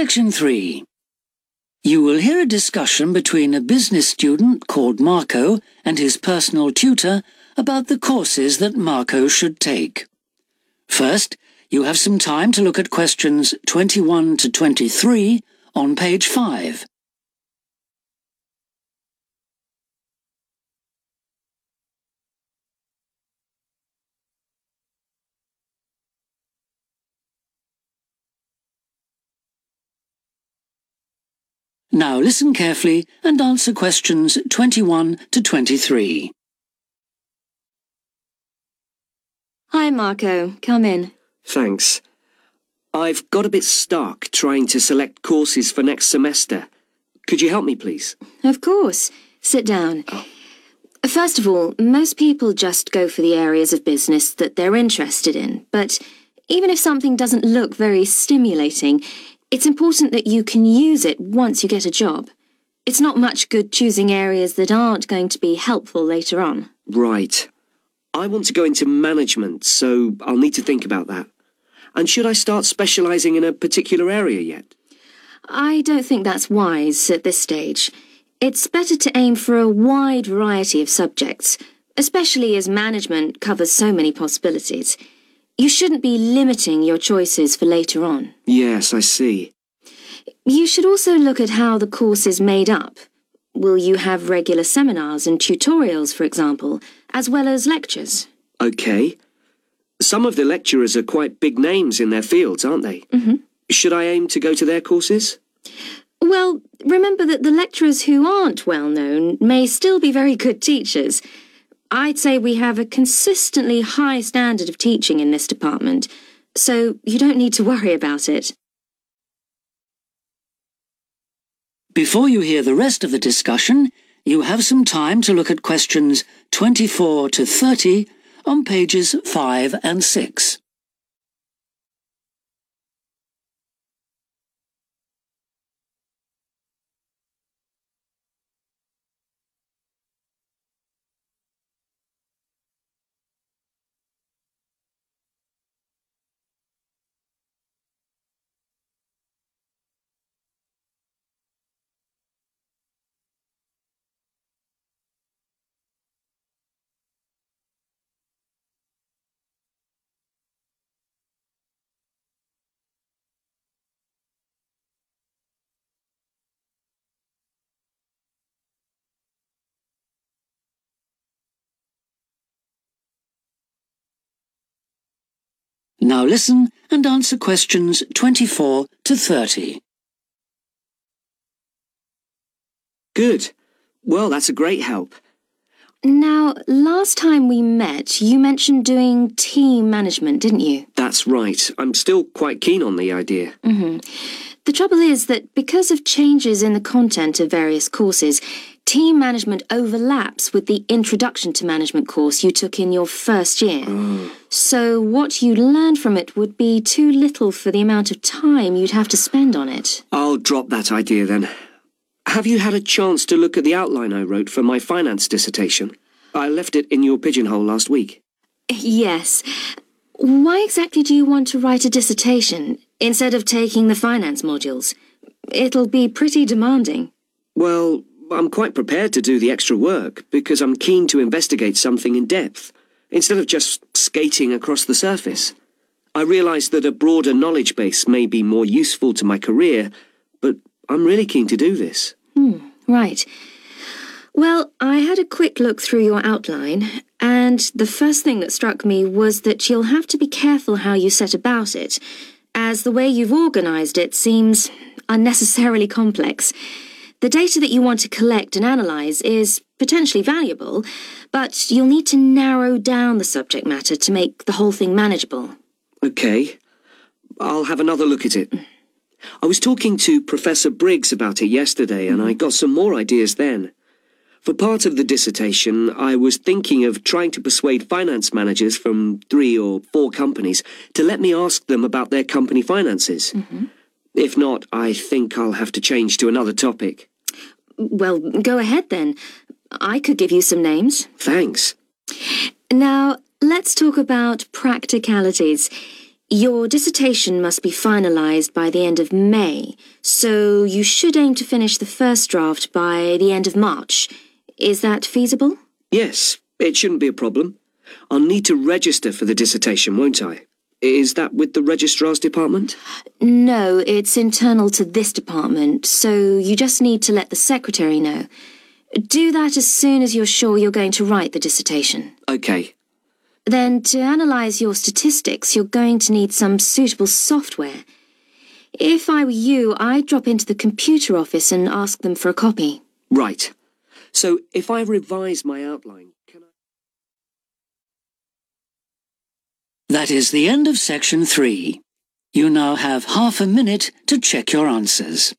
Section 3. You will hear a discussion between a business student called Marco and his personal tutor about the courses that Marco should take. First, you have some time to look at questions 21 to 23 on page 5. Now listen carefully and answer questions 21 to 23. Hi, Marco. Come in. Thanks. I've got a bit stuck trying to select courses for next semester. Could you help me, please? Of course. Sit down. First of all, most people just go for the areas of business that they're interested in, but even if something doesn't look very stimulating, it's important that you can use it once you get a job. It's not much good choosing areas that aren't going to be helpful later on. Right. I want to go into management, so I'll need to think about that. And should I start specialising in a particular area yet? I don't think that's wise at this stage. It's better to aim for a wide variety of subjects, especially as management covers so many possibilities. You shouldn't be limiting your choices for later on. Yes, I see. You should also look at how the course is made up. Will you have regular seminars and tutorials, for example, as well as lectures? Okay. Some of the lecturers are quite big names in their fields, aren't they? Mm-hmm. Should I aim to go to their courses? Well, remember that the lecturers who aren't well known may still be very good teachers. I'd say we have a consistently high standard of teaching in this department, so you don't need to worry about it. Before you hear the rest of the discussion, you have some time to look at questions 24 to 30 on pages 5 and 6. Now listen and answer questions 24 to 30. Good. Well, that's a great help. Now, last time we met, you mentioned doing team management, didn't you? That's right. I'm still quite keen on the idea. Mm-hmm. The trouble is that because of changes in the content of various courses, team management overlaps with the Introduction to Management course you took in your first year. Oh. So what you learned from it would be too little for the amount of time you'd have to spend on it. I'll drop that idea then. Have you had a chance to look at the outline I wrote for my finance dissertation? I left it in your pigeonhole last week. Yes. Why exactly do you want to write a dissertation instead of taking the finance modules? It'll be pretty demanding. Well, I'm quite prepared to do the extra work because I'm keen to investigate something in depth, instead of just skating across the surface. I realise that a broader knowledge base may be more useful to my career, but I'm really keen to do this. Hmm, right. Well, I had a quick look through your outline, and the first thing that struck me was that you'll have to be careful how you set about it, as the way you've organised it seems unnecessarily complex. The data that you want to collect and analyse is potentially valuable, but you'll need to narrow down the subject matter to make the whole thing manageable. Okay. I'll have another look at it. I was talking to Professor Briggs about it yesterday, and I got some more ideas then. For part of the dissertation, I was thinking of trying to persuade finance managers from three or four companies to let me ask them about their company finances. Mm-hmm. If not, I think I'll have to change to another topic. Well, go ahead then. I could give you some names. Thanks. Now, let's talk about practicalities. Your dissertation must be finalised by the end of May, so you should aim to finish the first draft by the end of March. Is that feasible? Yes, it shouldn't be a problem. I'll need to register for the dissertation, won't I? Is that with the registrar's department? No, it's internal to this department, so you just need to let the secretary know. Do that as soon as you're sure you're going to write the dissertation. Okay. Then, to analyse your statistics, you're going to need some suitable software. If I were you, I'd drop into the computer office and ask them for a copy. Right. So if I revise my outline, can I... That is the end of section three. You now have half a minute to check your answers.